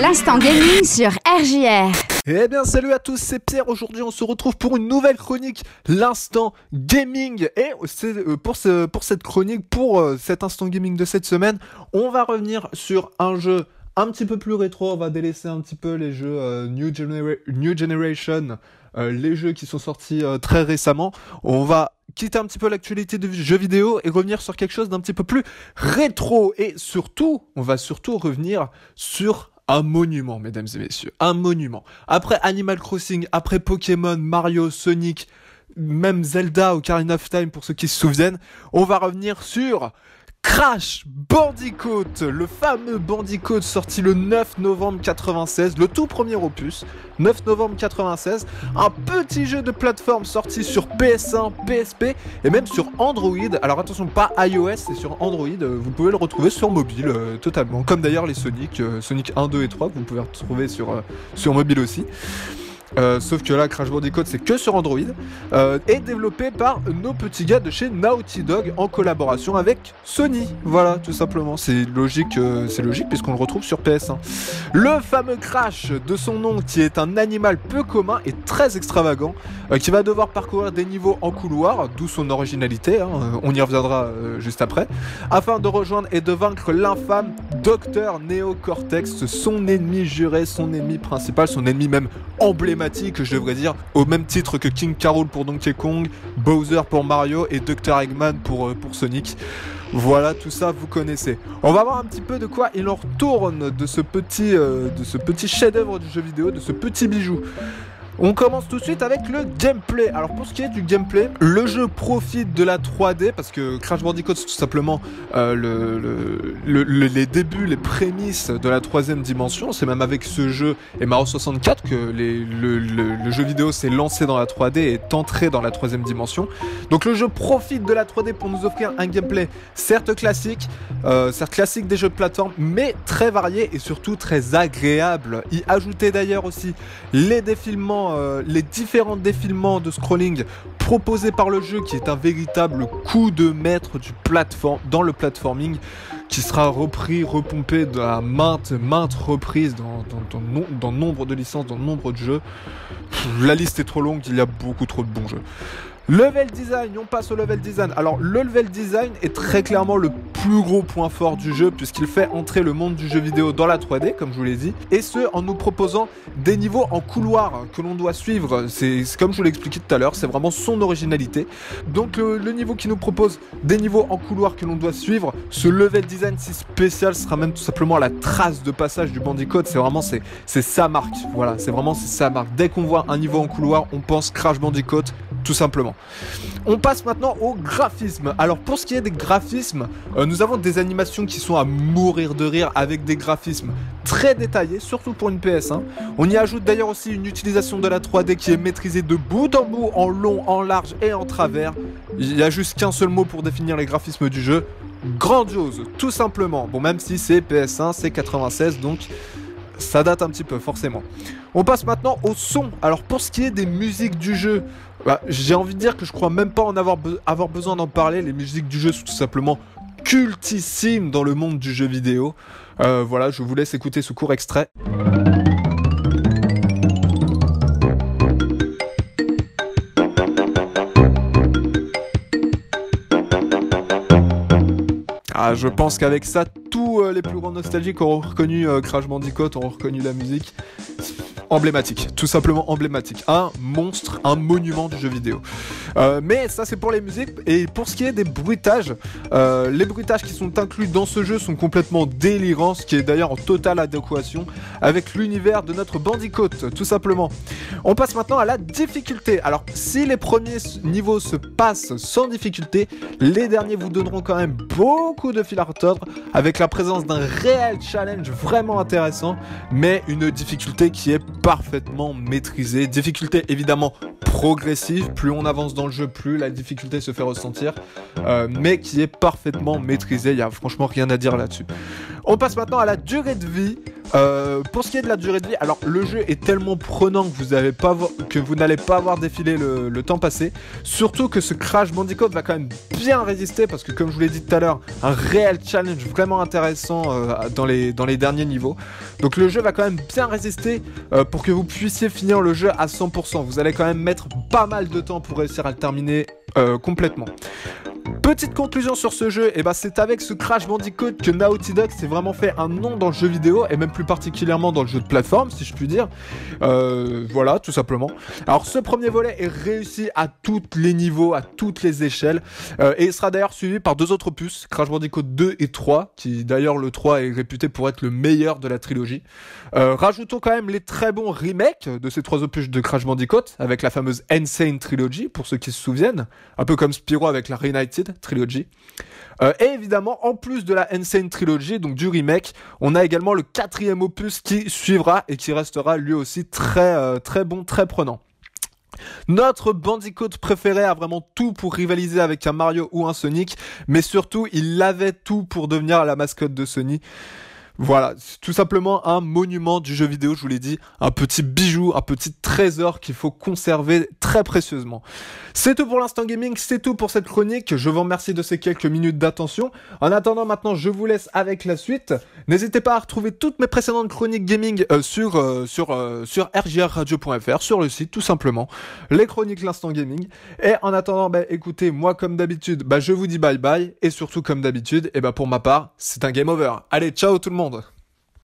L'instant gaming sur RJR. Eh bien salut à tous, c'est Pierre. Aujourd'hui on se retrouve pour une nouvelle chronique, l'instant gaming. Et euh, pour, ce, pour cette chronique, pour euh, cet instant gaming de cette semaine, on va revenir sur un jeu un petit peu plus rétro. On va délaisser un petit peu les jeux euh, New, New, Generation, les jeux qui sont sortis très récemment. On va quitter un petit peu l'actualité de jeux vidéo et revenir sur quelque chose d'un petit peu plus rétro. Et surtout, on va surtout revenir sur un monument, mesdames et messieurs. Un monument. Après Animal Crossing, après Pokémon, Mario, Sonic, même Zelda Ocarina of Time pour ceux qui se souviennent, on va revenir sur Crash Bandicoot, le fameux Bandicoot sorti le 9 novembre 96, le tout premier opus, 9 novembre 96, un petit jeu de plateforme sorti sur PS1, PSP et même sur Android. Alors attention, pas iOS, c'est sur Android, euh, vous pouvez le retrouver sur mobile euh, totalement, comme d'ailleurs les Sonic, euh, Sonic 1, 2 et 3 que vous pouvez retrouver sur, sur mobile aussi. Euh, sauf que là, Crash Bandicoot, c'est que sur Android. Euh, et développé par nos petits gars de chez Naughty Dog en collaboration avec Sony. Voilà, tout simplement. C'est logique, euh, c'est logique puisqu'on le retrouve sur PS1. Le fameux Crash de son nom, qui est un animal peu commun et très extravagant, qui va devoir parcourir des niveaux en couloir, d'où son originalité. Hein, on y reviendra juste après, afin de rejoindre et de vaincre l'infâme Docteur Neo Cortex, son ennemi juré, son ennemi principal, son ennemi même emblématique je devrais dire, au même titre que King Carol pour Donkey Kong, Bowser pour Mario et Dr. Eggman pour, euh, pour Sonic. Voilà, tout ça vous connaissez. On va voir un petit peu de quoi il en retourne de ce petit, euh, de ce petit chef-d'œuvre du jeu vidéo, de ce petit bijou. On commence tout de suite avec le gameplay. Alors pour ce qui est du gameplay, le jeu profite de la 3D parce que Crash Bandicoot c'est tout simplement euh, le, les débuts, les prémices de la troisième dimension. C'est même avec ce jeu et Mario 64 que le, jeu vidéo s'est lancé dans la 3D et est entré dans la troisième dimension. Donc le jeu profite de la 3D pour nous offrir un gameplay certes classique, euh, certes classique des jeux de plateforme, mais très varié et surtout très agréable. Y ajouter d'ailleurs aussi les défilements euh, les différents défilements de scrolling proposés par le jeu, qui est un véritable coup de maître du dans le platforming, qui sera repris, repompé la maintes, maintes reprises dans, dans nombre de licences, dans nombre de jeux. La liste est trop longue, il y a beaucoup trop de bons jeux. Level design, on passe au level design. Alors le level design est très clairement le plus gros point fort du jeu puisqu'il fait entrer le monde du jeu vidéo dans la 3D comme je vous l'ai dit et ce en nous proposant des niveaux en couloir que l'on doit suivre. C'est comme je vous l'ai expliqué tout à l'heure, c'est vraiment son originalité. Donc le, niveau qui nous propose des niveaux en couloir que l'on doit suivre, ce level design si spécial sera même tout simplement la trace de passage du Bandicoot. C'est vraiment c'est sa marque. Voilà, c'est vraiment sa marque. Dès qu'on voit un niveau en couloir, on pense Crash Bandicoot tout simplement. On passe maintenant au graphisme. Alors pour ce qui est des graphismes, euh, nous avons des animations qui sont à mourir de rire avec des graphismes très détaillés, surtout pour une PS1. On y ajoute d'ailleurs aussi une utilisation de la 3D qui est maîtrisée de bout en bout, en long, en large et en travers. Il n'y a juste qu'un seul mot pour définir les graphismes du jeu. Grandiose, tout simplement. Bon, même si c'est PS1, c'est 96, donc ça date un petit peu, forcément. On passe maintenant au son. Alors pour ce qui est des musiques du jeu, bah, j'ai envie de dire que je crois même pas en avoir, besoin d'en parler. Les musiques du jeu sont tout simplement cultissimes dans le monde du jeu vidéo. Euh, voilà, je vous laisse écouter ce court extrait. Ah, je pense qu'avec ça, tous euh, les plus grands nostalgiques auront reconnu euh, Crash Bandicoot, auront reconnu la musique emblématique, tout simplement emblématique. Un monstre, un monument du jeu vidéo. Euh, mais ça c'est pour les musiques. Et pour ce qui est des bruitages, euh, les bruitages qui sont inclus dans ce jeu sont complètement délirants, ce qui est d'ailleurs en totale adéquation avec l'univers de notre Bandicoot, tout simplement. On passe maintenant à la difficulté. Alors si les premiers niveaux se passent sans difficulté, les derniers vous donneront quand même beaucoup de fil à retordre avec la présence d'un réel challenge vraiment intéressant, mais une difficulté qui est parfaitement maîtrisé. Difficulté évidemment progressive, plus on avance dans le jeu, plus la difficulté se fait ressentir, euh, mais qui est parfaitement maîtrisée. Il y a franchement rien à dire là-dessus. On passe maintenant à la durée de vie. Euh, pour ce qui est de la durée de vie, alors le jeu est tellement prenant que vous n'allez pas, n'allez pas avoir défilé le, temps passé. Surtout que ce Crash Bandicoot va quand même bien résister parce que comme je vous l'ai dit tout à l'heure, un réel challenge vraiment intéressant euh, dans, les, derniers niveaux. Donc le jeu va quand même bien résister euh, pour que vous puissiez finir le jeu à 100%. Vous allez quand même mettre pas mal de temps pour réussir à le terminer complètement. Petite conclusion sur ce jeu, et eh ben c'est avec ce Crash Bandicoot que Naughty Dog s'est vraiment fait un nom dans le jeu vidéo et même plus particulièrement dans le jeu de plateforme, si je puis dire. Euh, voilà, tout simplement. Alors ce premier volet est réussi à tous les niveaux, à toutes les échelles, euh, et il sera d'ailleurs suivi par deux autres opus, Crash Bandicoot 2 et 3, qui d'ailleurs le 3 est réputé pour être le meilleur de la trilogie. Euh, rajoutons quand même les très bons remakes de ces trois opus de Crash Bandicoot, avec la fameuse Insane Trilogy, pour ceux qui se souviennent, un peu comme Spyro avec la Reunited Trilogy. Euh, et évidemment, en plus de la Insane Trilogy, donc du remake, on a également le quatrième opus qui suivra et qui restera lui aussi très euh, très bon, très prenant. Notre Bandicoot préféré a vraiment tout pour rivaliser avec un Mario ou un Sonic, mais surtout il avait tout pour devenir la mascotte de Sony. Voilà, tout simplement un monument du jeu vidéo, je vous l'ai dit, un petit bijou, un petit trésor qu'il faut conserver très précieusement. C'est tout pour l'instant gaming, c'est tout pour cette chronique. Je vous remercie de ces quelques minutes d'attention. En attendant maintenant, je vous laisse avec la suite. N'hésitez pas à retrouver toutes mes précédentes chroniques gaming euh, sur euh, sur euh, rgrradio.fr sur le site tout simplement. Les chroniques l'instant gaming. Et en attendant, bah, écoutez, moi comme d'habitude, bah, je vous dis bye bye et surtout comme d'habitude, et bah pour ma part, c'est un game over. Allez, ciao tout le monde.